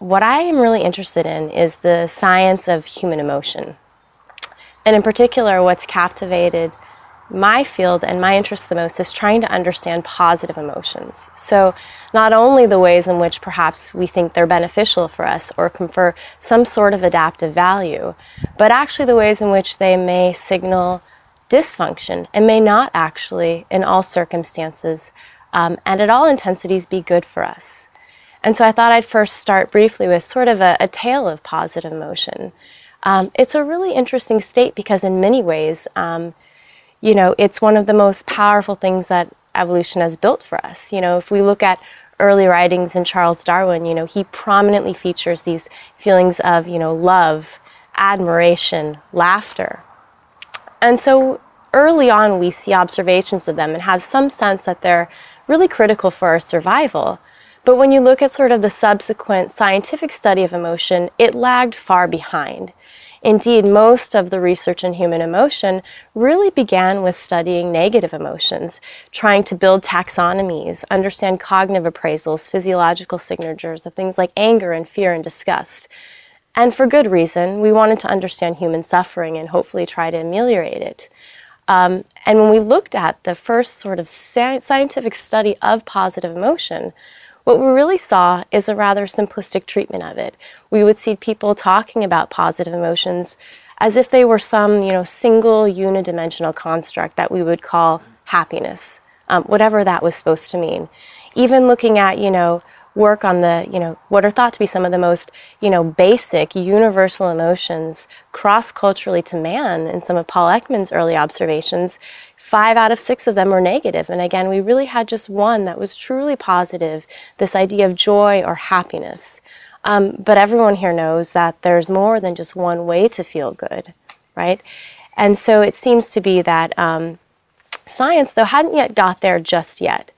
what I am really interested in is the science of human emotion. And in particular, what's captivated my field and my interest the most is trying to understand positive emotions. So, not only the ways in which perhaps we think they're beneficial for us or confer some sort of adaptive value, but actually the ways in which they may signal dysfunction and may not actually, in all circumstances um, and at all intensities, be good for us. And so I thought I'd first start briefly with sort of a, a tale of positive emotion. Um, it's a really interesting state because, in many ways, um, you know, it's one of the most powerful things that evolution has built for us. You know, if we look at early writings in Charles Darwin, you know, he prominently features these feelings of, you know, love, admiration, laughter. And so early on, we see observations of them and have some sense that they're really critical for our survival. But when you look at sort of the subsequent scientific study of emotion, it lagged far behind. Indeed, most of the research in human emotion really began with studying negative emotions, trying to build taxonomies, understand cognitive appraisals, physiological signatures of things like anger and fear and disgust. And for good reason, we wanted to understand human suffering and hopefully try to ameliorate it. Um, and when we looked at the first sort of scientific study of positive emotion, what we really saw is a rather simplistic treatment of it. We would see people talking about positive emotions as if they were some, you know, single unidimensional construct that we would call happiness, um, whatever that was supposed to mean. Even looking at, you know, work on the, you know, what are thought to be some of the most, you know, basic universal emotions cross culturally to man in some of Paul Ekman's early observations, five out of six of them were negative. And again, we really had just one that was truly positive this idea of joy or happiness. Um, but everyone here knows that there's more than just one way to feel good, right? And so it seems to be that um, science, though, hadn't yet got there just yet.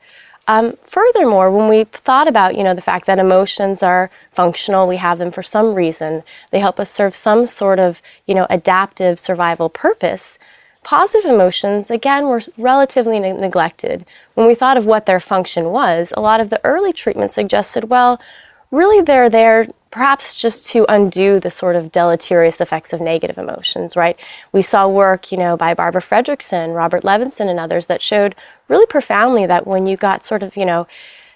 Um, furthermore, when we thought about, you know, the fact that emotions are functional, we have them for some reason, they help us serve some sort of, you know, adaptive survival purpose. Positive emotions, again, were relatively ne- neglected. When we thought of what their function was, a lot of the early treatment suggested, well, really they're there perhaps just to undo the sort of deleterious effects of negative emotions, right? We saw work, you know, by Barbara Fredrickson, Robert Levenson, and others that showed really profoundly that when you got sort of, you know,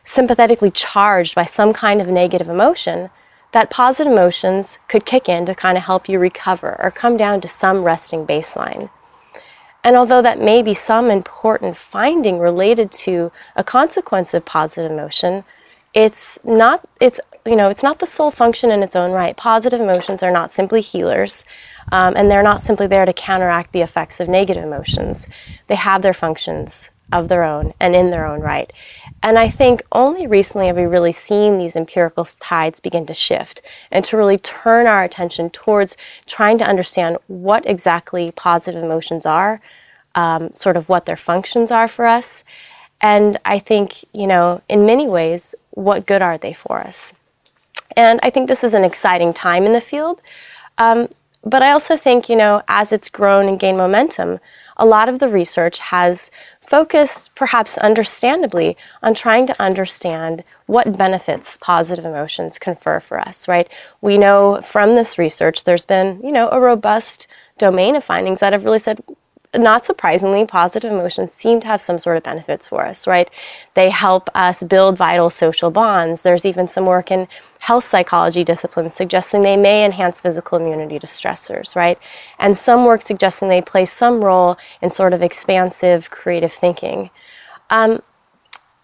sympathetically charged by some kind of negative emotion, that positive emotions could kick in to kind of help you recover or come down to some resting baseline. And although that may be some important finding related to a consequence of positive emotion, it's not it's you know it's not the sole function in its own right. Positive emotions are not simply healers, um, and they're not simply there to counteract the effects of negative emotions. They have their functions of their own and in their own right. And I think only recently have we really seen these empirical tides begin to shift and to really turn our attention towards trying to understand what exactly positive emotions are, um, sort of what their functions are for us. And I think, you know, in many ways, what good are they for us? And I think this is an exciting time in the field. Um, but I also think, you know, as it's grown and gained momentum, a lot of the research has focused, perhaps understandably, on trying to understand what benefits positive emotions confer for us, right? We know from this research there's been, you know, a robust domain of findings that have really said not surprisingly, positive emotions seem to have some sort of benefits for us, right? They help us build vital social bonds. There's even some work in health psychology disciplines suggesting they may enhance physical immunity to stressors, right? And some work suggesting they play some role in sort of expansive creative thinking. Um,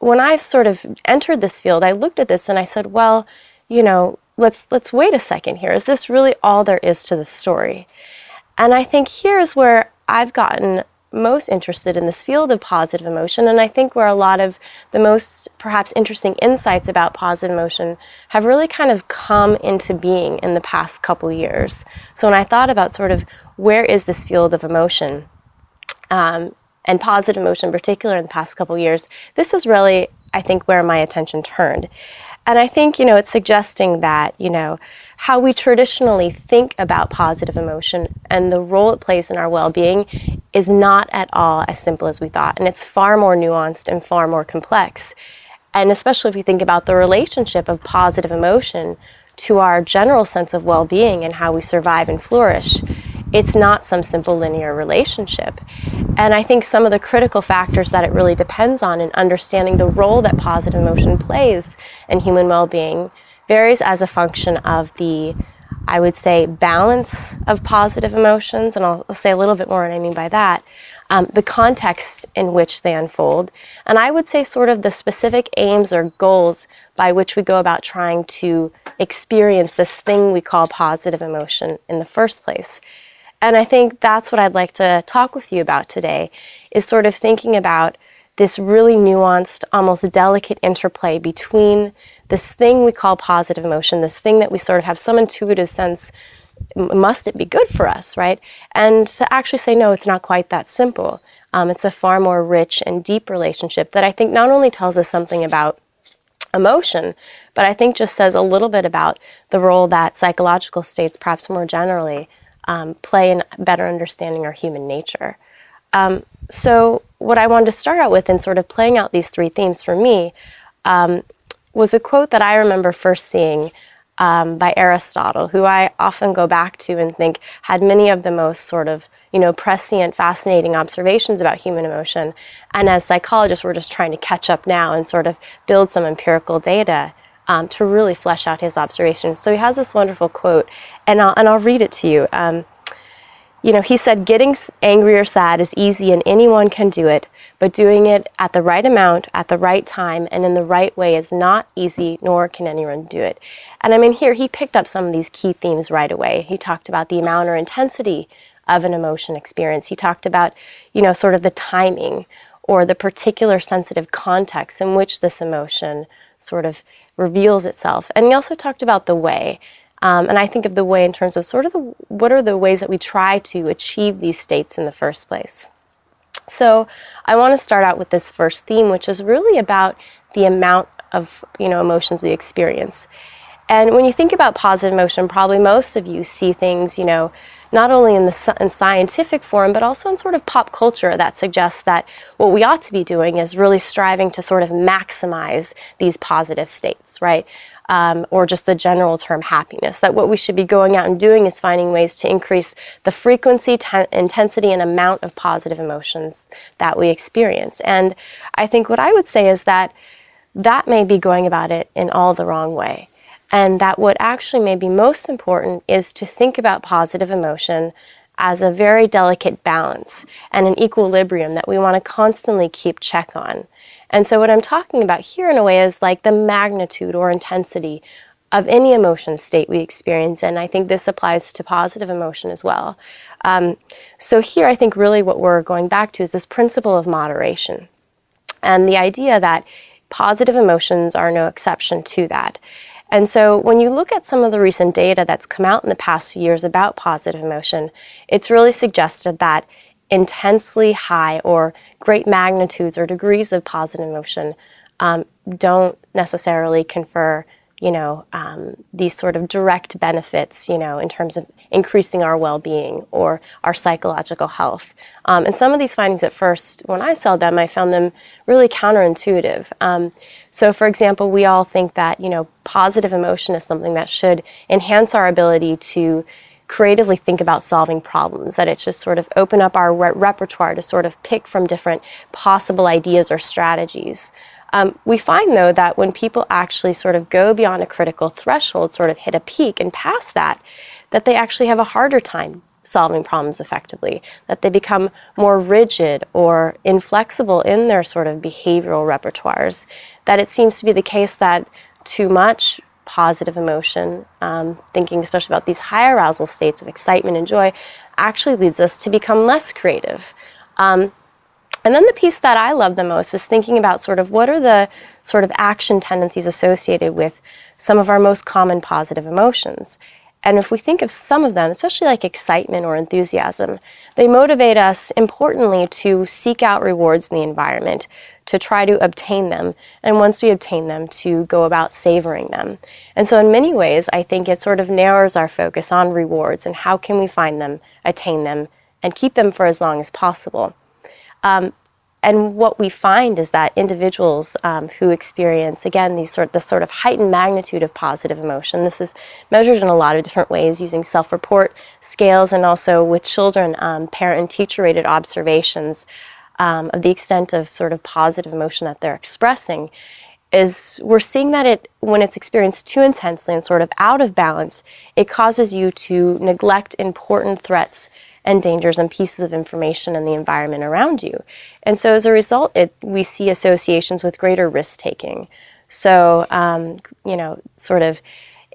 when I sort of entered this field, I looked at this and I said, well, you know, let's let's wait a second here. Is this really all there is to the story? And I think here's where I've gotten most interested in this field of positive emotion, and I think where a lot of the most perhaps interesting insights about positive emotion have really kind of come into being in the past couple years. So when I thought about sort of where is this field of emotion, um, and positive emotion in particular in the past couple years, this is really, I think, where my attention turned. And I think, you know, it's suggesting that, you know, how we traditionally think about positive emotion and the role it plays in our well being is not at all as simple as we thought. And it's far more nuanced and far more complex. And especially if you think about the relationship of positive emotion to our general sense of well being and how we survive and flourish, it's not some simple linear relationship. And I think some of the critical factors that it really depends on in understanding the role that positive emotion plays in human well being varies as a function of the, I would say, balance of positive emotions. And I'll, say a little bit more what I mean by that. Um, the context in which they unfold, and I would say, sort of the specific aims or goals by which we go about trying to experience this thing we call positive emotion in the first place. And I think that's what I'd like to talk with you about today is sort of thinking about this really nuanced, almost delicate interplay between this thing we call positive emotion, this thing that we sort of have some intuitive sense must it be good for us, right? And to actually say, no, it's not quite that simple. Um, it's a far more rich and deep relationship that I think not only tells us something about emotion, but I think just says a little bit about the role that psychological states, perhaps more generally, um, play in better understanding our human nature. Um, so, what I wanted to start out with in sort of playing out these three themes for me um, was a quote that I remember first seeing um, by Aristotle, who I often go back to and think had many of the most sort of you know prescient, fascinating observations about human emotion. And as psychologists, we're just trying to catch up now and sort of build some empirical data um, to really flesh out his observations. So he has this wonderful quote, and I'll, and I'll read it to you. Um, you know, he said, Getting angry or sad is easy and anyone can do it, but doing it at the right amount, at the right time, and in the right way is not easy, nor can anyone do it. And I mean, here he picked up some of these key themes right away. He talked about the amount or intensity of an emotion experience. He talked about, you know, sort of the timing or the particular sensitive context in which this emotion sort of reveals itself. And he also talked about the way. Um, and I think of the way in terms of sort of the, what are the ways that we try to achieve these states in the first place. So I want to start out with this first theme, which is really about the amount of you know emotions we experience. And when you think about positive emotion, probably most of you see things, you know, not only in the in scientific form, but also in sort of pop culture that suggests that what we ought to be doing is really striving to sort of maximize these positive states, right? Um, or just the general term happiness. That what we should be going out and doing is finding ways to increase the frequency, ten- intensity, and amount of positive emotions that we experience. And I think what I would say is that that may be going about it in all the wrong way and that what actually may be most important is to think about positive emotion as a very delicate balance and an equilibrium that we want to constantly keep check on. And so, what I'm talking about here, in a way, is like the magnitude or intensity of any emotion state we experience. And I think this applies to positive emotion as well. Um, so, here, I think really what we're going back to is this principle of moderation and the idea that positive emotions are no exception to that. And so when you look at some of the recent data that's come out in the past few years about positive emotion, it's really suggested that intensely high or great magnitudes or degrees of positive emotion um, don't necessarily confer you know, um, these sort of direct benefits, you know, in terms of increasing our well being or our psychological health. Um, and some of these findings at first, when I saw them, I found them really counterintuitive. Um, so, for example, we all think that, you know, positive emotion is something that should enhance our ability to creatively think about solving problems, that it should sort of open up our re- repertoire to sort of pick from different possible ideas or strategies. Um, we find, though, that when people actually sort of go beyond a critical threshold, sort of hit a peak and pass that, that they actually have a harder time solving problems effectively, that they become more rigid or inflexible in their sort of behavioral repertoires, that it seems to be the case that too much positive emotion, um, thinking especially about these high arousal states of excitement and joy, actually leads us to become less creative. Um, and then the piece that I love the most is thinking about sort of what are the sort of action tendencies associated with some of our most common positive emotions. And if we think of some of them, especially like excitement or enthusiasm, they motivate us importantly to seek out rewards in the environment, to try to obtain them, and once we obtain them, to go about savoring them. And so, in many ways, I think it sort of narrows our focus on rewards and how can we find them, attain them, and keep them for as long as possible. Um, and what we find is that individuals um, who experience again these sort this sort of heightened magnitude of positive emotion this is measured in a lot of different ways using self-report scales and also with children um, parent and teacher rated observations um, of the extent of sort of positive emotion that they're expressing is we're seeing that it when it's experienced too intensely and sort of out of balance it causes you to neglect important threats and dangers and pieces of information in the environment around you. And so as a result, it, we see associations with greater risk taking. So, um, you know, sort of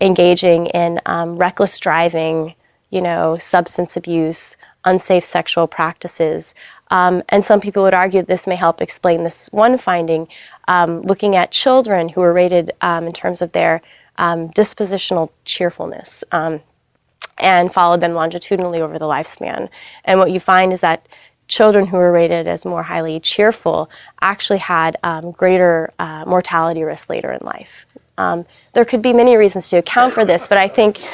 engaging in um, reckless driving, you know, substance abuse, unsafe sexual practices. Um, and some people would argue this may help explain this one finding, um, looking at children who were rated um, in terms of their um, dispositional cheerfulness and followed them longitudinally over the lifespan. And what you find is that children who were rated as more highly cheerful actually had um, greater uh, mortality risk later in life. Um, there could be many reasons to account for this, but I think.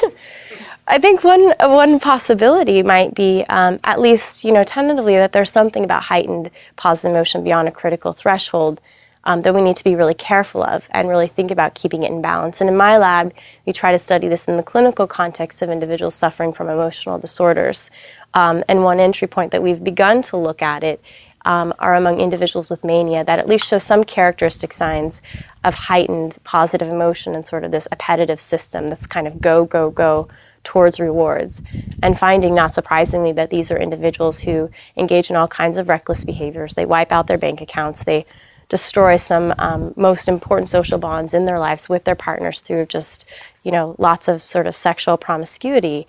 I think one one possibility might be, um, at least you know, tentatively, that there's something about heightened positive emotion beyond a critical threshold um, that we need to be really careful of and really think about keeping it in balance. And in my lab, we try to study this in the clinical context of individuals suffering from emotional disorders. Um, and one entry point that we've begun to look at it um, are among individuals with mania that at least show some characteristic signs of heightened positive emotion and sort of this appetitive system that's kind of go, go, go towards rewards. And finding, not surprisingly, that these are individuals who engage in all kinds of reckless behaviors. They wipe out their bank accounts, they destroy some um, most important social bonds in their lives with their partners through just you know lots of sort of sexual promiscuity.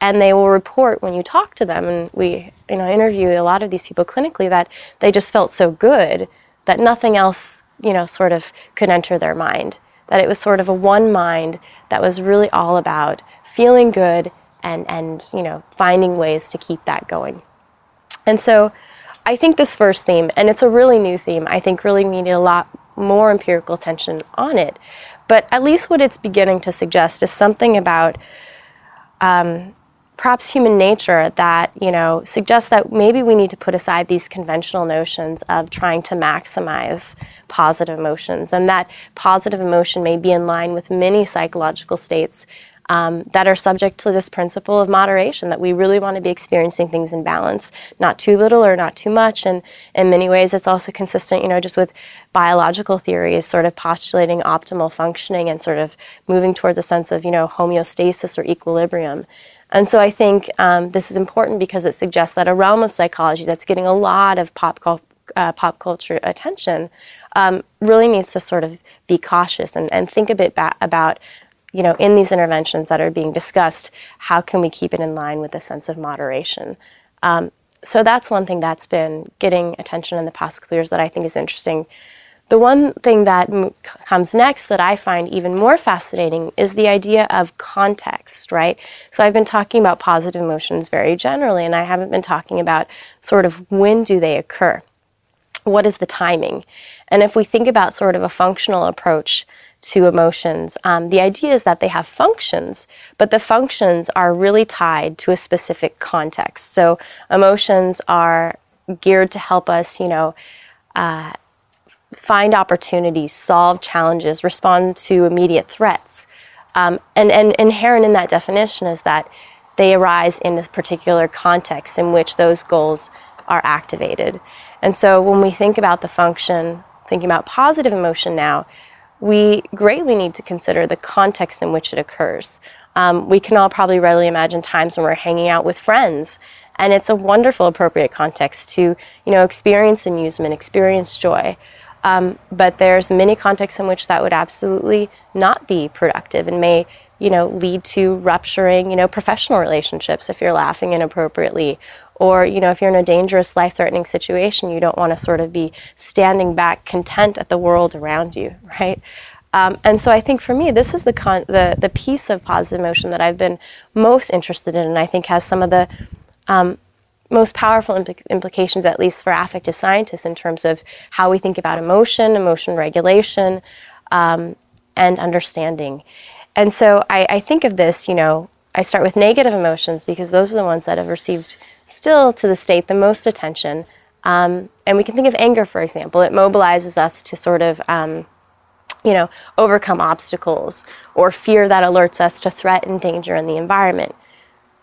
And they will report when you talk to them. And we you know interview a lot of these people clinically that they just felt so good that nothing else you know sort of could enter their mind. That it was sort of a one mind that was really all about feeling good and and you know finding ways to keep that going. And so I think this first theme, and it's a really new theme, I think really needed a lot more empirical attention on it. But at least what it's beginning to suggest is something about um, perhaps human nature that, you know, suggests that maybe we need to put aside these conventional notions of trying to maximize positive emotions and that positive emotion may be in line with many psychological states um, that are subject to this principle of moderation, that we really want to be experiencing things in balance, not too little or not too much. And in many ways, it's also consistent, you know, just with biological theories, sort of postulating optimal functioning and sort of moving towards a sense of, you know, homeostasis or equilibrium. And so I think um, this is important because it suggests that a realm of psychology that's getting a lot of pop, uh, pop culture attention um, really needs to sort of be cautious and, and think a bit ba- about you know, in these interventions that are being discussed, how can we keep it in line with a sense of moderation? Um, so that's one thing that's been getting attention in the past couple years that I think is interesting. The one thing that m- comes next that I find even more fascinating is the idea of context, right? So I've been talking about positive emotions very generally, and I haven't been talking about sort of when do they occur? What is the timing? And if we think about sort of a functional approach to emotions. Um, the idea is that they have functions, but the functions are really tied to a specific context. So emotions are geared to help us, you know, uh, find opportunities, solve challenges, respond to immediate threats. Um, and, and inherent in that definition is that they arise in a particular context in which those goals are activated. And so when we think about the function, thinking about positive emotion now, we greatly need to consider the context in which it occurs. Um, we can all probably readily imagine times when we're hanging out with friends, and it's a wonderful, appropriate context to, you know, experience amusement, experience joy. Um, but there's many contexts in which that would absolutely not be productive and may, you know, lead to rupturing, you know, professional relationships if you're laughing inappropriately or, you know, if you're in a dangerous, life threatening situation, you don't want to sort of be standing back content at the world around you, right? Um, and so I think for me, this is the, con- the, the piece of positive emotion that I've been most interested in, and I think has some of the um, most powerful impl- implications, at least for affective scientists, in terms of how we think about emotion, emotion regulation, um, and understanding. And so I, I think of this, you know, I start with negative emotions because those are the ones that have received still to this date the most attention. Um, and we can think of anger, for example. It mobilizes us to sort of, um, you know, overcome obstacles or fear that alerts us to threat and danger in the environment.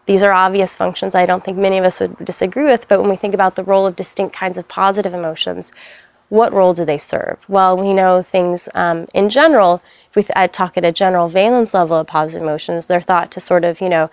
These are obvious functions I don't think many of us would disagree with, but when we think about the role of distinct kinds of positive emotions, what role do they serve? Well, we know things um, in general, if we th- talk at a general valence level of positive emotions, they're thought to sort of, you know,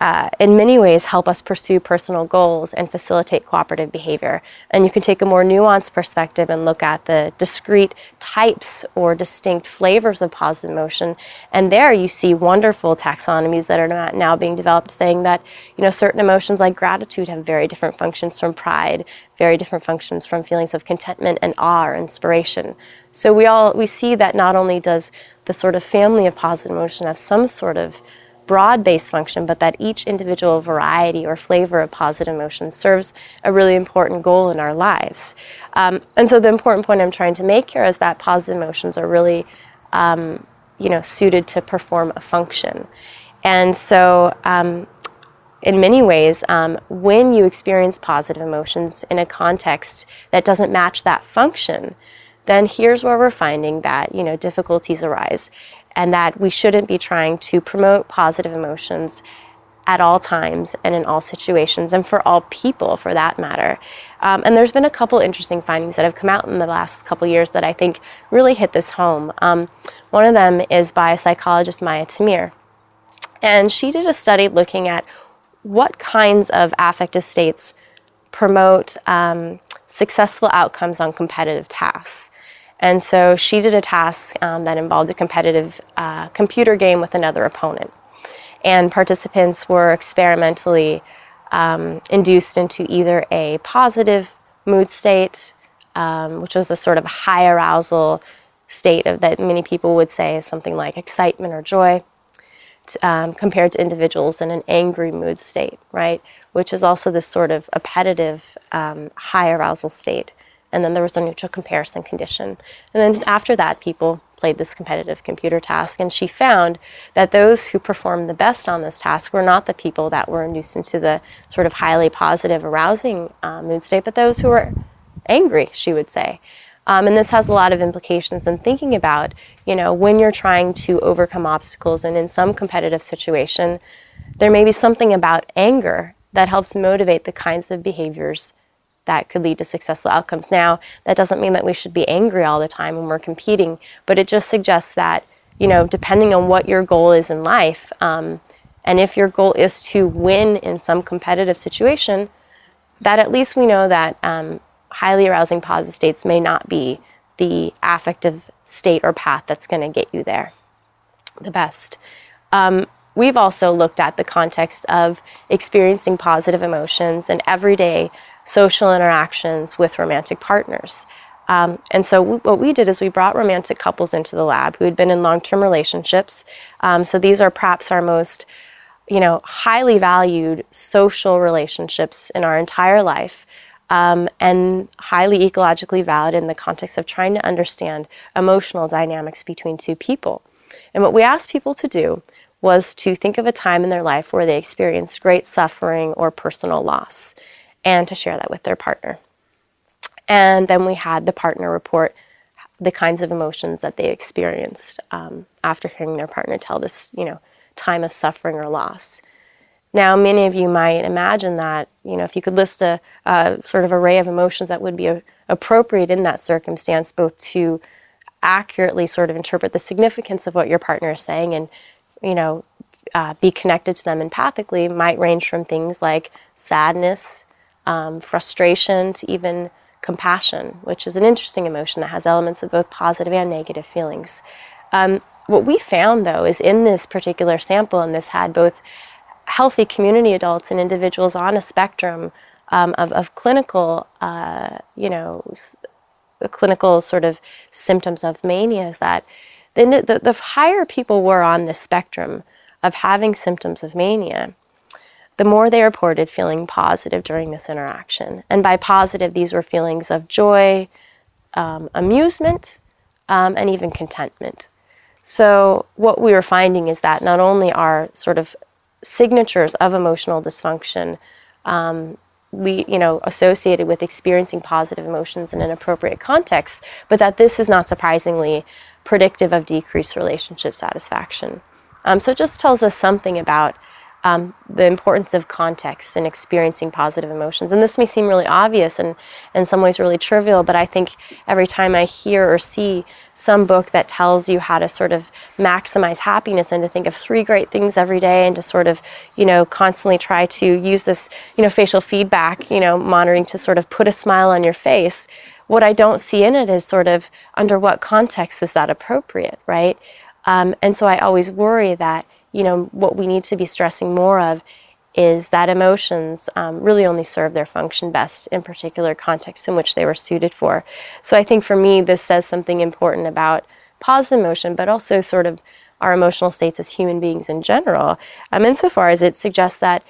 uh, in many ways help us pursue personal goals and facilitate cooperative behavior. And you can take a more nuanced perspective and look at the discrete types or distinct flavors of positive emotion. And there you see wonderful taxonomies that are now being developed saying that, you know, certain emotions like gratitude have very different functions from pride, very different functions from feelings of contentment and awe or inspiration. So we all we see that not only does the sort of family of positive emotion have some sort of broad based function, but that each individual variety or flavor of positive emotion serves a really important goal in our lives. Um, and so the important point I'm trying to make here is that positive emotions are really, um, you know, suited to perform a function. And so, um, in many ways, um, when you experience positive emotions in a context that doesn't match that function, then here's where we're finding that you know difficulties arise and that we shouldn't be trying to promote positive emotions at all times and in all situations and for all people for that matter. Um, and there's been a couple interesting findings that have come out in the last couple years that I think really hit this home. Um, one of them is by psychologist, Maya Tamir. And she did a study looking at what kinds of affective states promote um, successful outcomes on competitive tasks. And so she did a task um, that involved a competitive uh, computer game with another opponent. And participants were experimentally um, induced into either a positive mood state, um, which was a sort of high arousal state of that many people would say is something like excitement or joy, um, compared to individuals in an angry mood state, right? Which is also this sort of appetitive um, high arousal state and then there was a neutral comparison condition. And then after that, people played this competitive computer task, and she found that those who performed the best on this task were not the people that were induced into the sort of highly positive, arousing uh, mood state, but those who were angry, she would say. Um, and this has a lot of implications in thinking about, you know, when you're trying to overcome obstacles and in some competitive situation, there may be something about anger that helps motivate the kinds of behaviors that could lead to successful outcomes. Now, that doesn't mean that we should be angry all the time when we're competing, but it just suggests that, you know, depending on what your goal is in life, um, and if your goal is to win in some competitive situation, that at least we know that um, highly arousing positive states may not be the affective state or path that's going to get you there the best. Um, we've also looked at the context of experiencing positive emotions and everyday social interactions with romantic partners. Um, and so w- what we did is we brought romantic couples into the lab who had been in long-term relationships. Um, so these are perhaps our most, you know, highly valued social relationships in our entire life, um, and highly ecologically valid in the context of trying to understand emotional dynamics between two people. And what we asked people to do was to think of a time in their life where they experienced great suffering or personal loss and to share that with their partner. And then we had the partner report the kinds of emotions that they experienced um, after hearing their partner tell this, you know, time of suffering or loss. Now, many of you might imagine that, you know, if you could list a, sort of array of emotions that would be a, appropriate in that circumstance, both to accurately sort of interpret the significance of what your partner is saying and, you know, uh, be connected to them empathically, might range from things like sadness, um, frustration to even compassion, which is an interesting emotion that has elements of both positive and negative feelings. Um, what we found, though, is in this particular sample, and this had both healthy community adults and individuals on a spectrum um, of, of, clinical, uh, you know, clinical sort of symptoms of mania, is that the, the, the higher people were on the spectrum of having symptoms of mania, the more they reported feeling positive during this interaction. And by positive, these were feelings of joy, um, amusement, um, and even contentment. So, what we were finding is that not only are sort of signatures of emotional dysfunction um, you know, associated with experiencing positive emotions in an appropriate context, but that this is not surprisingly predictive of decreased relationship satisfaction. Um, so it just tells us something about um, the importance of context and experiencing positive emotions. And this may seem really obvious and in some ways really trivial, but I think every time I hear or see some book that tells you how to sort of maximize happiness and to think of three great things every day and to sort of, you know, constantly try to use this, you know, facial feedback, you know, monitoring to sort of put a smile on your face. What I don't see in it is sort of under what context is that appropriate, right? Um, and so I always worry that you know, what we need to be stressing more of is that emotions um, really only serve their function best in particular contexts in which they were suited for. So I think for me, this says something important about positive emotion, but also sort of our emotional states as human beings in general, um, insofar as it suggests that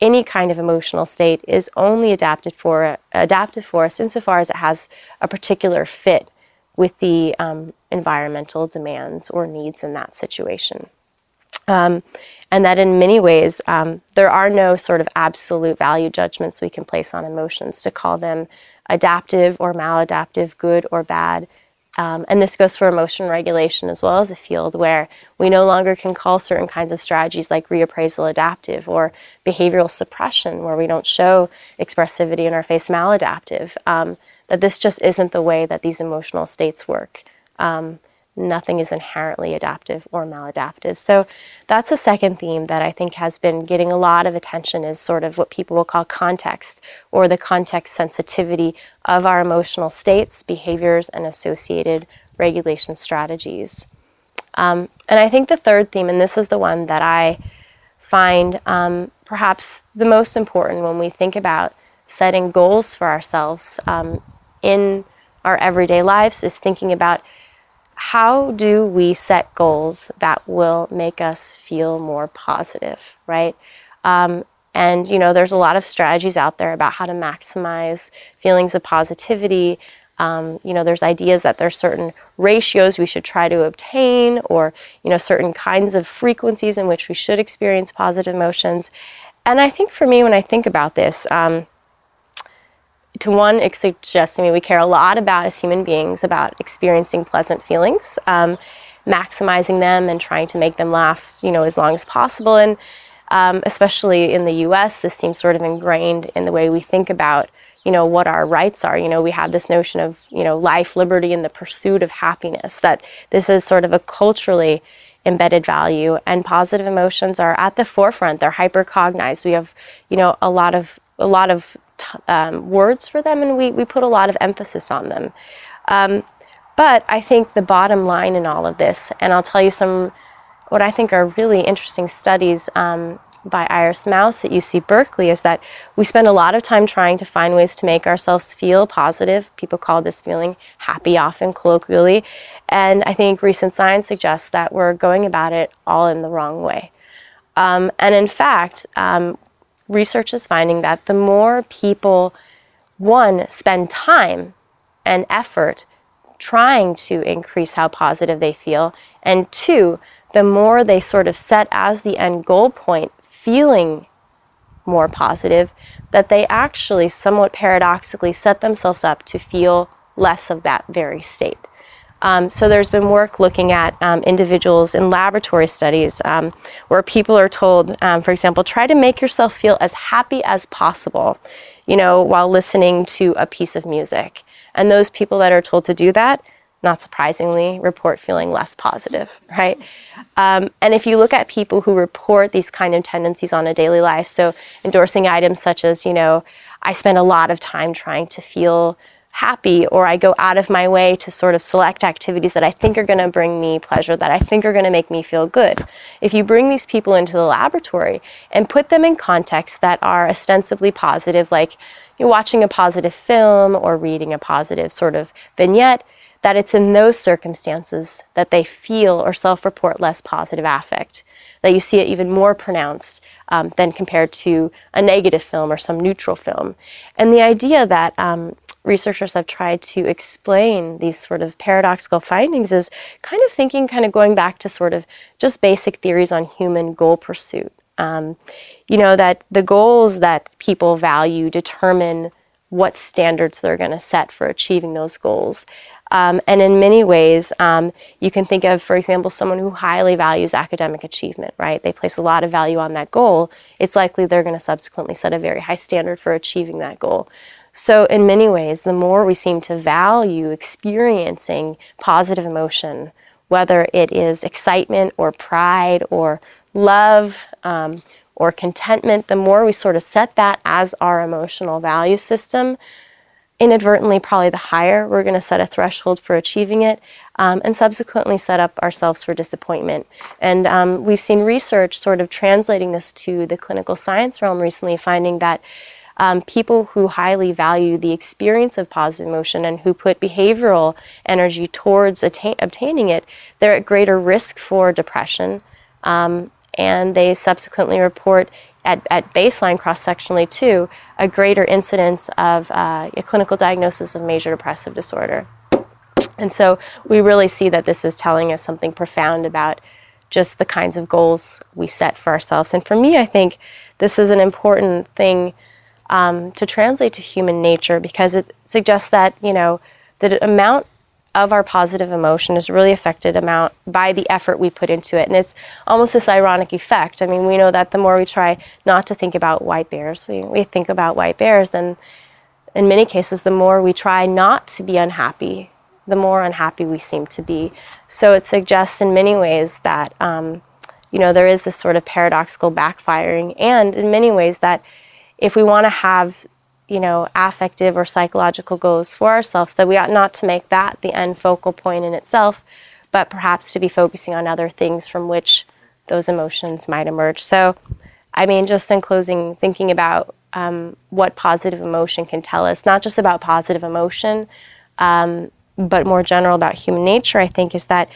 any kind of emotional state is only adapted for adapted for us insofar as it has a particular fit with the um, environmental demands or needs in that situation. Um, and that in many ways, um, there are no sort of absolute value judgments we can place on emotions to call them adaptive or maladaptive, good or bad. Um, and this goes for emotion regulation as well as a field where we no longer can call certain kinds of strategies like reappraisal adaptive or behavioral suppression, where we don't show expressivity in our face maladaptive. Um, that this just isn't the way that these emotional states work. Um, nothing is inherently adaptive or maladaptive. So that's a second theme that I think has been getting a lot of attention is sort of what people will call context or the context sensitivity of our emotional states, behaviors, and associated regulation strategies. Um, and I think the third theme, and this is the one that I find um, perhaps the most important when we think about setting goals for ourselves um, in our everyday lives, is thinking about how do we set goals that will make us feel more positive, right? Um, and you know, there's a lot of strategies out there about how to maximize feelings of positivity. Um, you know, there's ideas that there's certain ratios we should try to obtain, or you know, certain kinds of frequencies in which we should experience positive emotions. And I think for me, when I think about this, um, to one, it suggests to me we care a lot about as human beings about experiencing pleasant feelings, um, maximizing them, and trying to make them last, you know, as long as possible. And um, especially in the U.S., this seems sort of ingrained in the way we think about, you know, what our rights are. You know, we have this notion of, you know, life, liberty, and the pursuit of happiness. That this is sort of a culturally embedded value, and positive emotions are at the forefront. They're hypercognized. We have, you know, a lot of a lot of um, words for them, and we, we put a lot of emphasis on them. Um, but I think the bottom line in all of this, and I'll tell you some what I think are really interesting studies um, by Iris Mauss at UC Berkeley, is that we spend a lot of time trying to find ways to make ourselves feel positive. People call this feeling happy often colloquially. And I think recent science suggests that we're going about it all in the wrong way. Um, and in fact, um, research is finding that the more people, one, spend time and effort trying to increase how positive they feel, and two, the more they sort of set as the end goal point feeling more positive, that they actually somewhat paradoxically set themselves up to feel less of that very state. Um, so there's been work looking at um, individuals in laboratory studies um, where people are told, um, for example, try to make yourself feel as happy as possible, you know, while listening to a piece of music. And those people that are told to do that, not surprisingly, report feeling less positive, right? Um, and if you look at people who report these kind of tendencies on a daily life, so endorsing items such as, you know, I spend a lot of time trying to feel happy or I go out of my way to sort of select activities that I think are going to bring me pleasure, that I think are going to make me feel good. If you bring these people into the laboratory and put them in contexts that are ostensibly positive, like you're watching a positive film or reading a positive sort of vignette, that it's in those circumstances that they feel or self report less positive affect, that you see it even more pronounced um, than compared to a negative film or some neutral film. And the idea that um, researchers have tried to explain these sort of paradoxical findings is kind of thinking, kind of going back to sort of just basic theories on human goal pursuit. Um, you know, that the goals that people value determine what standards they're going to set for achieving those goals. Um, and in many ways, um, you can think of, for example, someone who highly values academic achievement, right? They place a lot of value on that goal. It's likely they're going to subsequently set a very high standard for achieving that goal. So, in many ways, the more we seem to value experiencing positive emotion, whether it is excitement or pride or love um, or contentment, the more we sort of set that as our emotional value system, inadvertently, probably the higher we're going to set a threshold for achieving it, um, and subsequently set up ourselves for disappointment. And um, we've seen research sort of translating this to the clinical science realm recently, finding that. Um, people who highly value the experience of positive emotion and who put behavioral energy towards attain- obtaining it, they're at greater risk for depression. Um, and they subsequently report at, at baseline cross sectionally too a greater incidence of uh, a clinical diagnosis of major depressive disorder. And so we really see that this is telling us something profound about just the kinds of goals we set for ourselves. And for me, I think this is an important thing um, to translate to human nature because it suggests that, you know, the amount of our positive emotion is really affected amount by the effort we put into it. And it's almost this ironic effect. I mean we know that the more we try not to think about white bears we, we think about white bears and in many cases the more we try not to be unhappy the more unhappy we seem to be. So it suggests in many ways that um, you know there is this sort of paradoxical backfiring and in many ways that if we want to have you know, affective or psychological goals for ourselves, that we ought not to make that the end focal point in itself, but perhaps to be focusing on other things from which those emotions might emerge. So, I mean, just in closing, thinking about um, what positive emotion can tell us, not just about positive emotion, um, but more general about human nature, I think, is that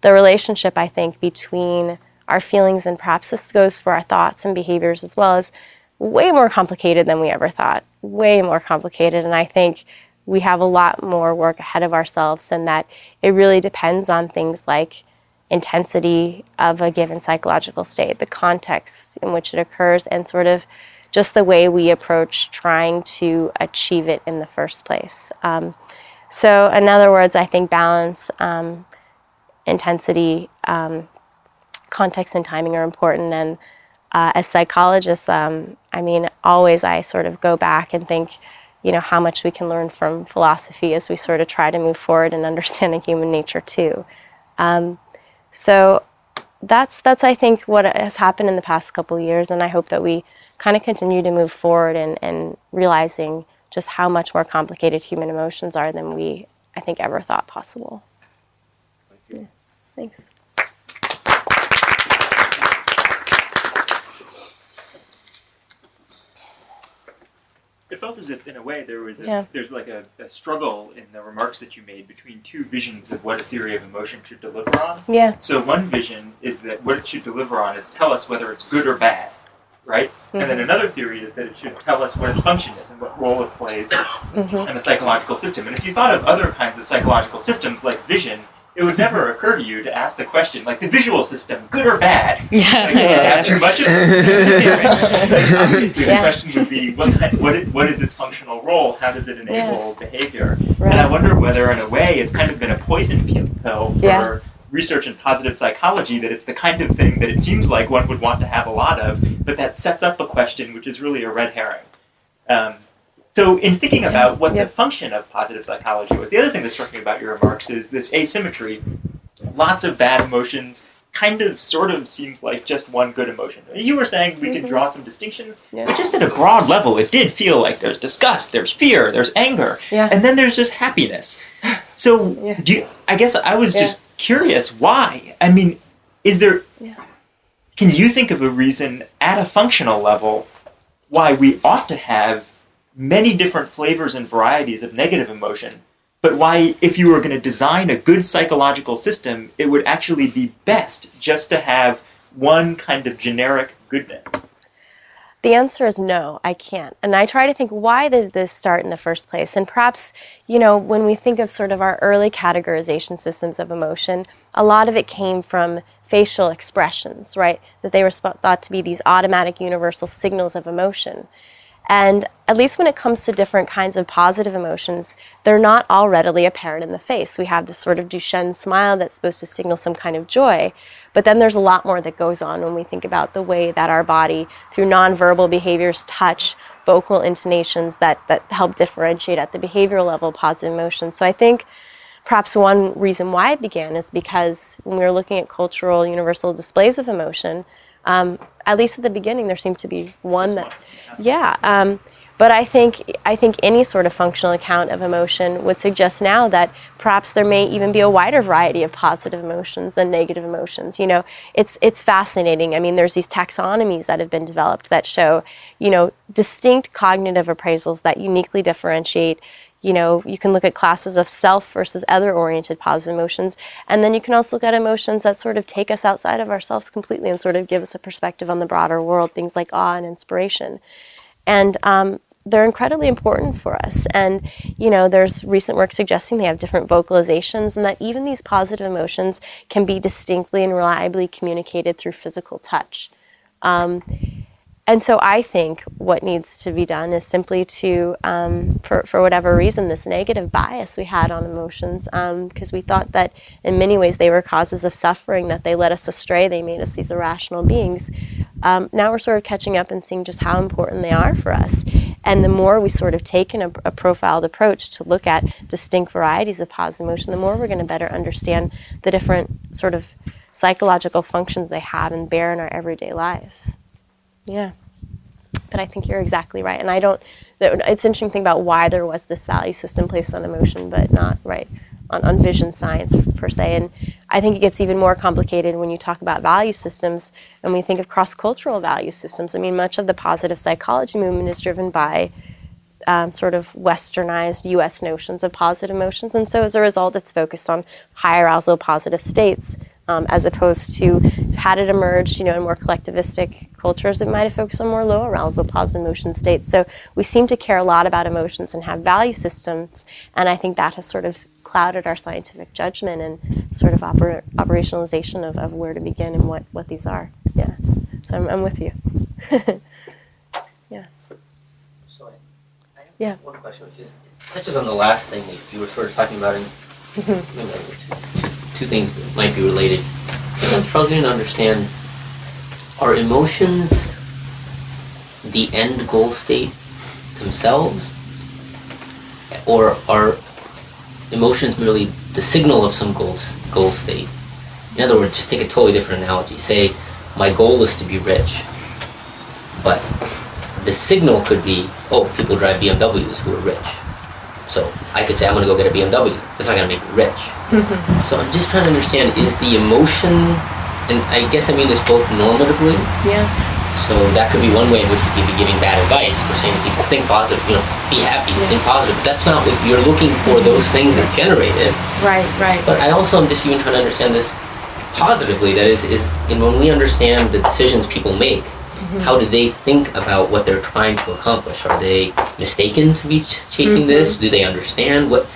the relationship, I think, between our feelings and perhaps this goes for our thoughts and behaviors as well, is way more complicated than we ever thought way more complicated. And I think we have a lot more work ahead of ourselves, and that it really depends on things like intensity of a given psychological state, the context in which it occurs, and sort of just the way we approach trying to achieve it in the first place. Um, so, in other words, I think balance, um, intensity, um, context, and timing are important. And uh, as psychologists, um, I mean, always I sort of go back and think, you know, how much we can learn from philosophy as we sort of try to move forward in understanding human nature too. Um, so that's that's I think what has happened in the past couple years, and I hope that we kind of continue to move forward and, and realizing just how much more complicated human emotions are than we I think ever thought possible. Thank yeah. Thanks. It felt as if, in a way, there was a, yeah. there's like a, a, struggle in the remarks that you made between two visions of what a theory of emotion should deliver on. Yeah. So one vision is that what it should deliver on is tell us whether it's good or bad, right? Mm-hmm. And then mm-hmm. another theory is that it should tell us what its function is and what role it plays mm-hmm. in the psychological system. And if you thought of other kinds of psychological systems like vision, it would never occur to you to ask the question, like the visual system, good or bad? Yeah. Like, yeah. Have too much of it? like, obviously, yeah. the question would be, what, what, is, what is its functional role? How does it enable yeah. behavior? Right. And I wonder whether, in a way, it's kind of been a poison pill for yeah. research in positive psychology, that it's the kind of thing that it seems like one would want to have a lot of, but that sets up a question which is really a red herring. Um, so, in thinking about what the function of positive psychology was, the other thing that struck me about your remarks is this asymmetry. Lots of bad emotions, kind of, sort of seems like just one good emotion. You were saying we mm-hmm. can draw some distinctions, yeah. but just at a broad level, it did feel like there's disgust, there's fear, there's anger, yeah. and then there's just happiness. So, yeah. do you, I guess I was just curious why. I mean, is there? Can you think of a reason at a functional level why we ought to have many different flavors and varieties of negative emotion, but why, if you were going to design a good psychological system, it would actually be best just to have one kind of generic goodness. the answer is no, I can't. And I try to think, why did this start in the first place? And perhaps, you know, when we think of sort of our early categorization systems of emotion, a lot of it came from facial expressions, right? That they were thought to be these automatic universal signals of emotion. And at least when it comes to different kinds of positive emotions, they're not all readily apparent in the face. We have this sort of Duchenne smile that's supposed to signal some kind of joy. But then there's a lot more that goes on when we think about the way that our body, through nonverbal behaviors, touch, vocal intonations that, that help differentiate at the behavioral level positive emotions. So I think perhaps one reason why it began is because when we were looking at cultural universal displays of emotion, um, at least at the beginning, there seemed to be one that, yeah. Um, but I think I think any sort of functional account of emotion would suggest now that perhaps there may even be a wider variety of positive emotions than negative emotions. You know, it's it's fascinating. I mean, there's these taxonomies that have been developed that show, you know, distinct cognitive appraisals that uniquely differentiate you know, you can look at classes of self versus other oriented positive emotions. And then you can also look at emotions that sort of take us outside of ourselves completely and sort of give us a perspective on the broader world, things like awe and inspiration. And um, they're incredibly important for us. And, you know, there's recent work suggesting they have different vocalizations and that even these positive emotions can be distinctly and reliably communicated through physical touch. Um, and so I think what needs to be done is simply to, um, for, for whatever reason, this negative bias we had on emotions, because um, we thought that in many ways they were causes of suffering, that they led us astray, they made us these irrational beings. Um, now we're sort of catching up and seeing just how important they are for us. And the more we sort of take a, a profiled approach to look at distinct varieties of positive emotion, the more we're going to better understand the different sort of psychological functions they have and bear in our everyday lives. Yeah. But I think you're exactly right. And I don't, it's interesting to think about why there was this value system placed on emotion, but not, right, on, on vision science per se. And I think it gets even more complicated when you talk about value systems and we think of cross cultural value systems. I mean, much of the positive psychology movement is driven by um, sort of westernized US notions of positive emotions. And so as a result, it's focused on high arousal positive states um, as opposed to had it emerged, you know, in more collectivistic cultures, it might have focused on more low arousal, positive emotion states. So we seem to care a lot about emotions and have value systems, and I think that has sort of clouded our scientific judgment and sort of oper- operationalization of, of where to begin and what, what these are. Yeah. So I'm, I'm with you. yeah. So I, I have yeah. one question, which is touches on the last thing that you were sort of talking about, and mm-hmm two things that might be related. I'm struggling to understand are emotions the end goal state themselves? Or are emotions merely the signal of some goal, goal state? In other words, just take a totally different analogy. Say, my goal is to be rich, but the signal could be, oh, people drive BMWs who are rich. So I could say, I'm going to go get a BMW. That's not going to make me rich. Mm-hmm. So I'm just trying to understand, is the emotion, and I guess I mean this both normatively. Yeah. So that could be one way in which we could be giving bad advice. We're saying to people, think positive, you know, be happy, yeah. think positive. But that's not what you're looking for those things that generate it. Right, right. But I also am just even trying to understand this positively. That is, is and when we understand the decisions people make, Mm-hmm. How do they think about what they're trying to accomplish? Are they mistaken to be chasing mm-hmm. this? Do they understand what?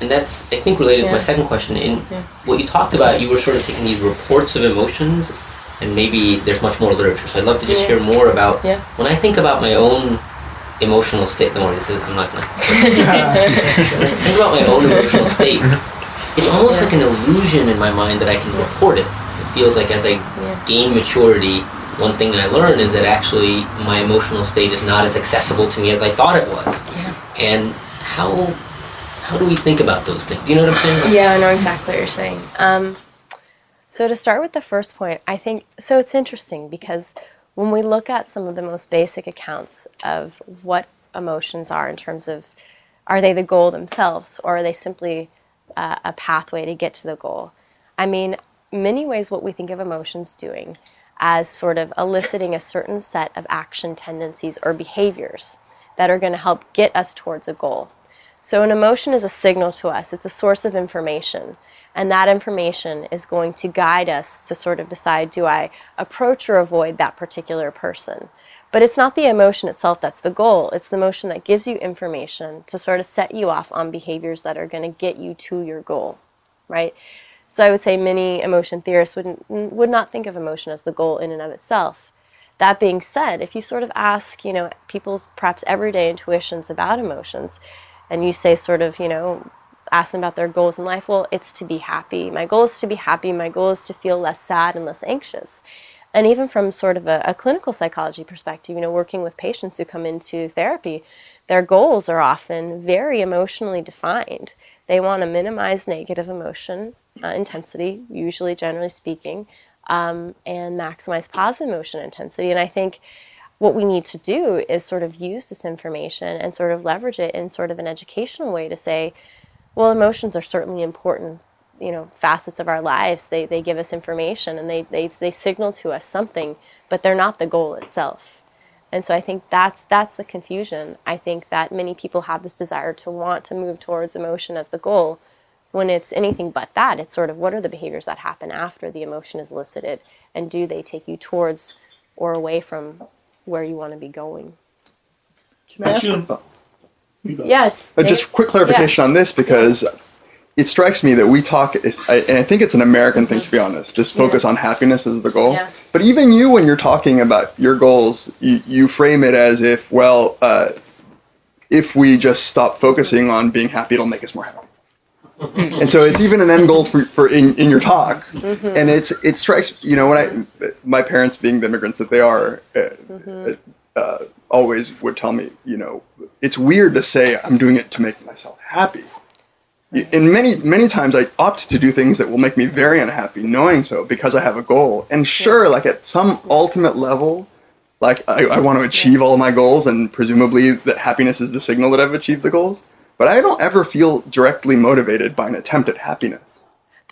And that's I think related yeah. to my second question. In yeah. what you talked about, you were sort of taking these reports of emotions, and maybe there's much more literature. So I'd love to just yeah. hear more about when I think about my own emotional state. Don't worry, this is I'm not gonna. think about my own emotional state. It's almost like an illusion in my mind that I can report it. It feels like as I gain maturity, one thing I learned is that actually my emotional state is not as accessible to me as I thought it was. Yeah. And how how do we think about those things? Do you know what I'm saying? Yeah, I know exactly what you're saying. Um, so to start with the first point, I think so. It's interesting because when we look at some of the most basic accounts of what emotions are in terms of are they the goal themselves or are they simply uh, a pathway to get to the goal? I mean, many ways what we think of emotions doing as sort of eliciting a certain set of action tendencies or behaviors that are going to help get us towards a goal. So, an emotion is a signal to us, it's a source of information. And that information is going to guide us to sort of decide do I approach or avoid that particular person? But it's not the emotion itself that's the goal. It's the emotion that gives you information to sort of set you off on behaviors that are going to get you to your goal, right? So I would say many emotion theorists would would not think of emotion as the goal in and of itself. That being said, if you sort of ask, you know, people's perhaps everyday intuitions about emotions, and you say sort of, you know, ask them about their goals in life, well, it's to be happy. My goal is to be happy. My goal is to feel less sad and less anxious. And even from sort of a, a clinical psychology perspective, you know, working with patients who come into therapy, their goals are often very emotionally defined. They want to minimize negative emotion uh, intensity, usually, generally speaking, um, and maximize positive emotion intensity. And I think what we need to do is sort of use this information and sort of leverage it in sort of an educational way to say, well, emotions are certainly important, you know, facets of our lives. They, they give us information and they, they, they signal to us something, but they're not the goal itself. And so I think that's that's the confusion. I think that many people have this desire to want to move towards emotion as the goal, when it's anything but that. It's sort of what are the behaviors that happen after the emotion is elicited, and do they take you towards or away from where you want to be going? Can I ask yeah. Uh, just quick clarification yeah. on this because it strikes me that we talk, and I think it's an American thing to be honest. This focus yeah. on happiness as the goal. But even you, when you're talking about your goals, you, you frame it as if, well, uh, if we just stop focusing on being happy, it'll make us more happy. And so it's even an end goal for, for in, in your talk mm-hmm. and it's it strikes you know when i my parents being the immigrants that they are uh, mm-hmm. uh, always would tell me you know it's weird to say I'm doing it to make myself happy. And many many times I opt to do things that will make me very unhappy, knowing so because I have a goal. And sure, like at some ultimate level, like I, I want to achieve all of my goals, and presumably that happiness is the signal that I've achieved the goals. But I don't ever feel directly motivated by an attempt at happiness.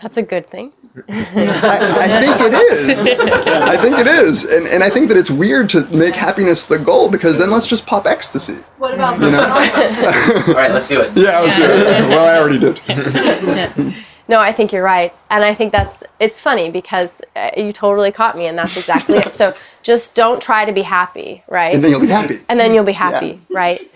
That's a good thing. I, I, think it is. I think it is, and and I think that it's weird to make happiness the goal because then let's just pop ecstasy. What about you know? All right, let's do it. Yeah, let's do it. Well, I already did. No, I think you're right, and I think that's it's funny because uh, you totally caught me, and that's exactly it. So just don't try to be happy, right? And then you'll be happy. And then you'll be happy, yeah. right?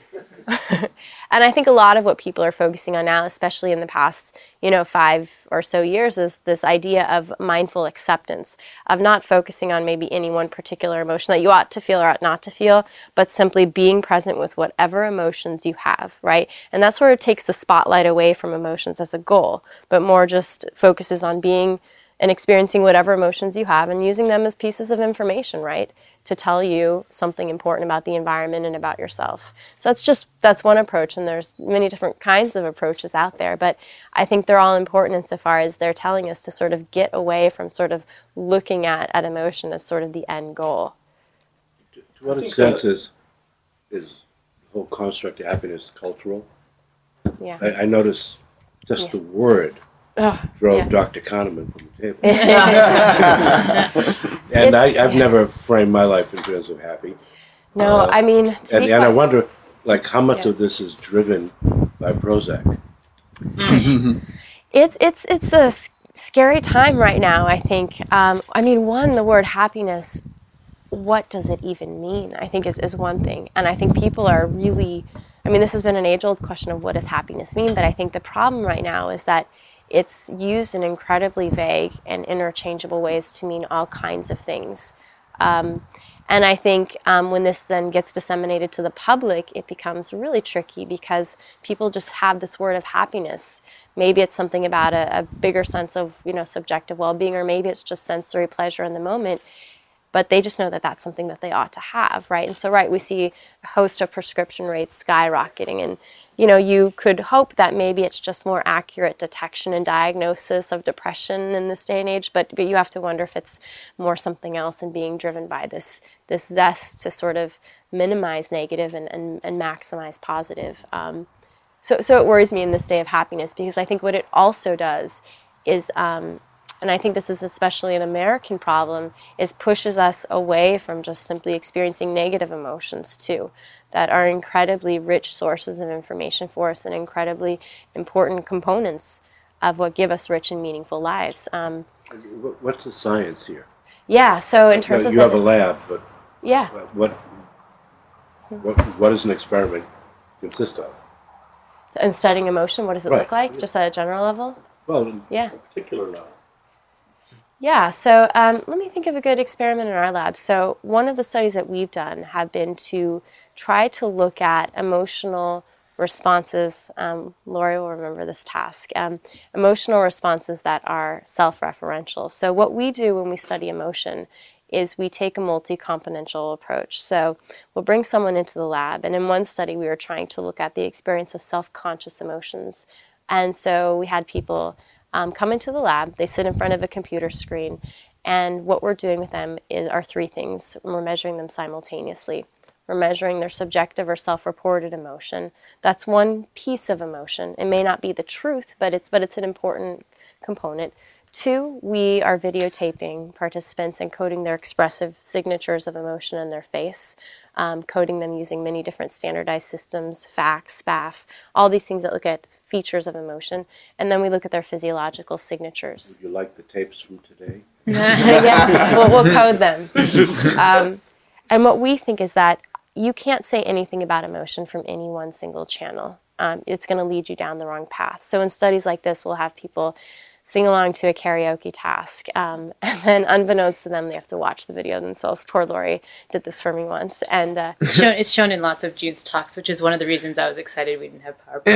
And I think a lot of what people are focusing on now, especially in the past, you know, five or so years, is this idea of mindful acceptance, of not focusing on maybe any one particular emotion that you ought to feel or ought not to feel, but simply being present with whatever emotions you have, right? And that sort of takes the spotlight away from emotions as a goal, but more just focuses on being and experiencing whatever emotions you have and using them as pieces of information, right? To tell you something important about the environment and about yourself. So that's just that's one approach and there's many different kinds of approaches out there, but I think they're all important insofar as they're telling us to sort of get away from sort of looking at, at emotion as sort of the end goal. To, to what extent is is the whole construct of happiness cultural? Yeah. I, I notice just yeah. the word oh, drove yeah. Dr. Kahneman from the table. and I, have never framed my life in terms of happy. No, uh, I mean, and, and I wonder, like, how much yeah. of this is driven by Prozac? it's it's it's a scary time right now. I think. Um, I mean, one, the word happiness. What does it even mean? I think is is one thing, and I think people are really. I mean, this has been an age old question of what does happiness mean, but I think the problem right now is that it's used in incredibly vague and interchangeable ways to mean all kinds of things. Um, and I think um, when this then gets disseminated to the public, it becomes really tricky because people just have this word of happiness. Maybe it's something about a, a bigger sense of you know subjective well-being, or maybe it's just sensory pleasure in the moment. But they just know that that's something that they ought to have, right? And so, right, we see a host of prescription rates skyrocketing, and you know, you could hope that maybe it's just more accurate detection and diagnosis of depression in this day and age, but but you have to wonder if it's more something else and being driven by this this zest to sort of minimize negative and, and, and maximize positive. Um, so so it worries me in this day of happiness because I think what it also does is um, and I think this is especially an American problem, is pushes us away from just simply experiencing negative emotions too that are incredibly rich sources of information for us and incredibly important components of what give us rich and meaningful lives. Um, What's the science here? Yeah, so in terms of you have a lab, but yeah, what what, what does an experiment consist of? And studying emotion, what does it right. look like, just at a general level? Well, yeah. particular level. Yeah, so um, let me think of a good experiment in our lab. So, one of the studies that we've done have been to try to look at emotional responses. Um, Laurie will remember this task um, emotional responses that are self referential. So, what we do when we study emotion is we take a multi componential approach. So, we'll bring someone into the lab, and in one study, we were trying to look at the experience of self conscious emotions. And so, we had people um, come into the lab, they sit in front of a computer screen, and what we're doing with them is, are three things. We're measuring them simultaneously. We're measuring their subjective or self-reported emotion. That's one piece of emotion. It may not be the truth, but it's but it's an important component. Two, we are videotaping participants and coding their expressive signatures of emotion in their face, um, coding them using many different standardized systems, FACS, SPAFF, all these things that look at features of emotion. And then we look at their physiological signatures. Would you like the tapes from today? yeah, we'll, we'll, code them. Um, and what we think is that you can't say anything about emotion from any one single channel. Um, it's going to lead you down the wrong path. So in studies like this, we'll have people sing along to a karaoke task. Um, and then, unbeknownst to them, they have to watch the video themselves. Poor Laurie did this for me once, and uh, it's, shown, it's, shown, in lots of June's talks, which is one of the reasons I was excited we didn't have PowerPoint.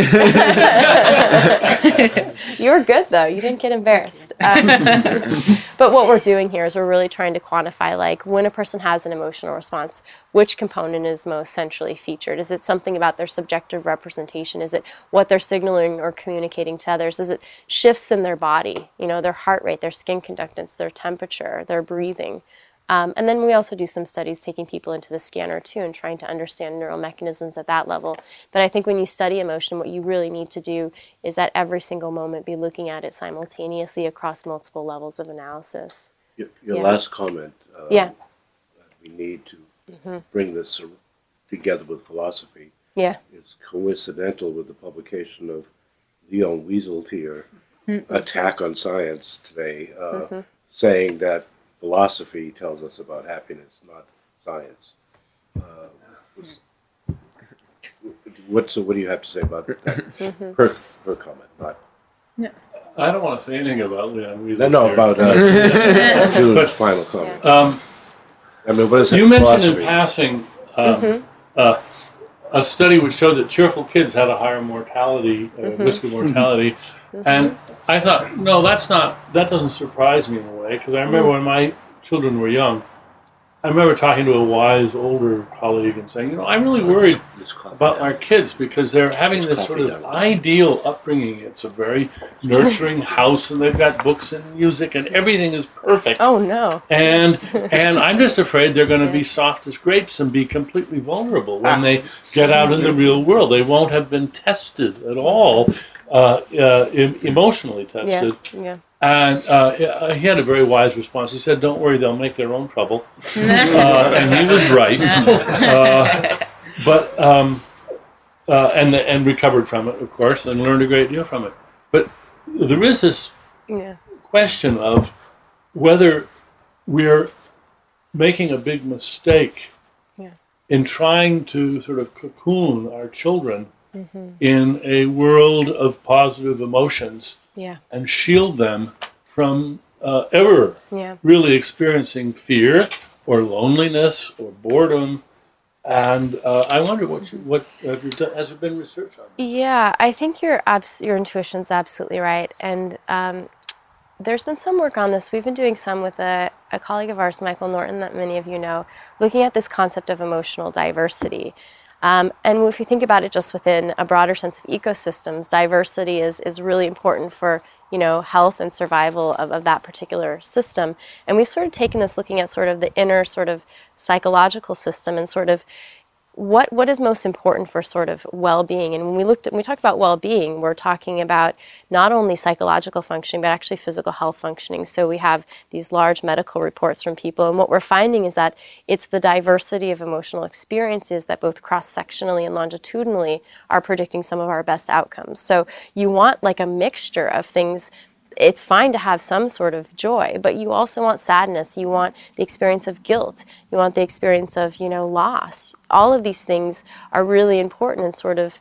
you were good though; you didn't get embarrassed. Um, but what we're doing here is we're really trying to quantify, like, when a person has an emotional response, which component is most centrally featured? Is it something about their subjective representation? Is it what they're signaling or communicating to others? Is it shifts in their body, you know, their heart rate, their skin conductance, their temperature, their breathing? Um, and then we also do some studies taking people into the scanner too and trying to understand neural mechanisms at that level. But I think when you study emotion, what you really need to do is at every single moment be looking at it simultaneously across multiple levels of analysis. Your, your yeah. last comment. Um, yeah. We need to mm-hmm. bring this together with philosophy yeah. It's coincidental with the publication of Leon Wieseltier, mm-hmm. Attack on Science today, uh, mm-hmm. saying that philosophy tells us about happiness, not science. Uh, what, so what do you have to say about that? Mm-hmm. her, her comment, not. Yeah. I don't want to say anything about Leon Wieseltier. No, no, about uh, June's final comment. Um, I mean, what is You mentioned philosophy? in passing um, mm-hmm. uh, a study which showed that cheerful kids had a higher mortality, uh, mm-hmm. risk of mortality. Mm-hmm. And I thought, no, that's not, that doesn't surprise me in a way, because I remember mm. when my children were young, I remember talking to a wise older colleague and saying, you know, I'm really worried about our kids because they're having this sort of ideal upbringing. It's a very nurturing house, and they've got books and music, and everything is perfect. Oh no! And and I'm just afraid they're going to be soft as grapes and be completely vulnerable when they get out in the real world. They won't have been tested at all, uh, uh, emotionally tested. Yeah. yeah. And uh, he had a very wise response. He said, "Don't worry, they'll make their own trouble," uh, and he was right. Uh, but um, uh, and and recovered from it, of course, and learned a great deal from it. But there is this yeah. question of whether we're making a big mistake yeah. in trying to sort of cocoon our children mm-hmm. in a world of positive emotions yeah. and shield them from uh, ever yeah. really experiencing fear or loneliness or boredom. And uh, I wonder what you, what uh, has there been research on? Yeah, I think your abs- your intuition's absolutely right, and um, there's been some work on this. We've been doing some with a, a colleague of ours, Michael Norton, that many of you know, looking at this concept of emotional diversity. Um, and if you think about it just within a broader sense of ecosystems, diversity is, is really important for you know health and survival of, of that particular system. And we've sort of taken this looking at sort of the inner sort of psychological system and sort of what what is most important for sort of well-being? And when we looked at when we talk about well-being we're talking about not only psychological functioning but actually physical health functioning. So we have these large medical reports from people and what we're finding is that it's the diversity of emotional experiences that both cross-sectionally and longitudinally are predicting some of our best outcomes. So you want like a mixture of things it's fine to have some sort of joy, but you also want sadness. You want the experience of guilt. You want the experience of, you know, loss. All of these things are really important in sort of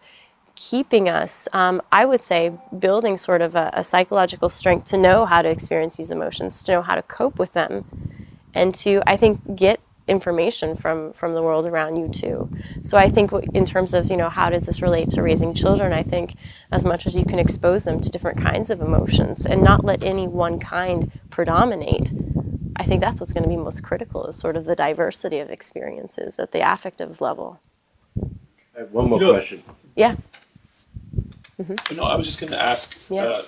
keeping us, um, I would say, building sort of a, a, psychological strength to know how to experience these emotions, to know how to cope with them, and to, I think, get information from from the world around you too. So I think in terms of you know how does this relate to raising children, I think as much as you can expose them to different kinds of emotions and not let any one kind predominate. I think that's what's going to be most critical is sort of the diversity of experiences at the affective level. I have one more you know, question. Yeah. Mm-hmm. No, I was just going to ask. Yeah. Uh,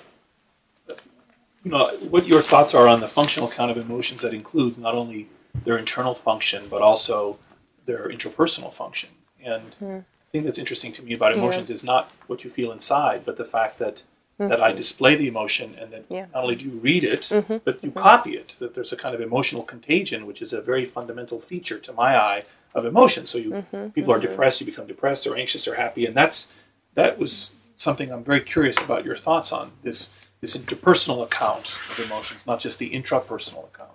you know what your thoughts are on the functional count of emotions that includes not only their internal function, but also their interpersonal function. And mm-hmm. the thing that's interesting to me about emotions yeah. is not what you feel inside, but the fact that mm-hmm. that I display the emotion and that yeah. not only do you read it, mm-hmm. but you mm-hmm. copy it. That there's a kind of emotional contagion, which is a very fundamental feature to my eye of emotion. So you mm-hmm. people are mm-hmm. depressed, you become depressed, or anxious, or happy, and that's that was something I'm very curious about your thoughts on this this interpersonal account of emotions, not just the intrapersonal account.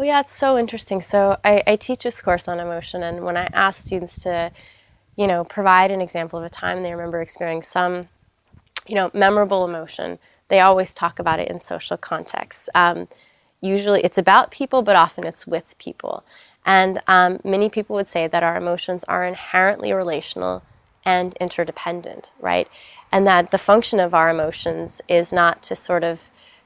Well, yeah, it's so interesting. So I, I teach this course on emotion, and when I ask students to, you know, provide an example of a time they remember experiencing some, you know, memorable emotion, they always talk about it in social contexts. Um, usually, it's about people, but often it's with people. And um, many people would say that our emotions are inherently relational and interdependent, right? And that the function of our emotions is not to sort of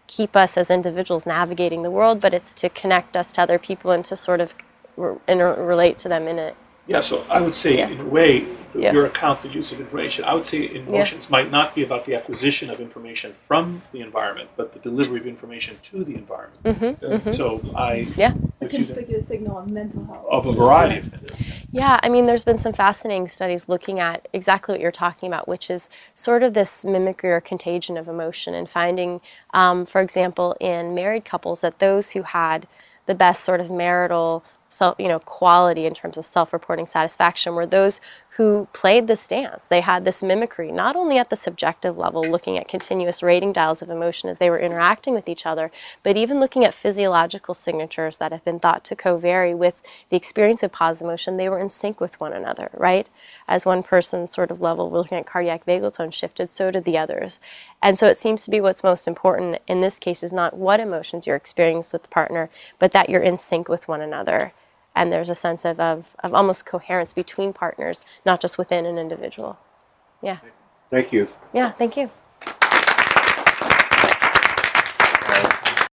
keep us as individuals navigating the world, but it's to connect us to other people and to sort of re- relate to them in a yeah, so I would say, yeah. in a way, the, yeah. your account, the use of information, I would say emotions yeah. might not be about the acquisition of information from the environment, but the delivery of information to the environment. Mm-hmm, mm-hmm. So I yeah, a conspicuous signal of mental health of a variety of things. Yeah, I mean, there's been some fascinating studies looking at exactly what you're talking about, which is sort of this mimicry or contagion of emotion, and finding, um, for example, in married couples, that those who had the best sort of marital self, you know, quality in terms of self-reporting satisfaction were those who played this dance. They had this mimicry, not only at the subjective level, looking at continuous rating dials of emotion as they were interacting with each other, but even looking at physiological signatures that have been thought to co-vary with the experience of positive emotion. They were in sync with one another, right? As one person's sort of level, looking at cardiac vagal tone shifted, so did the others. And so it seems to be what's most important in this case is not what emotions you're experiencing with the partner, but that you're in sync with one another and there's a sense of, of, of almost coherence between partners, not just within an individual. Yeah. Thank you. Yeah, thank you.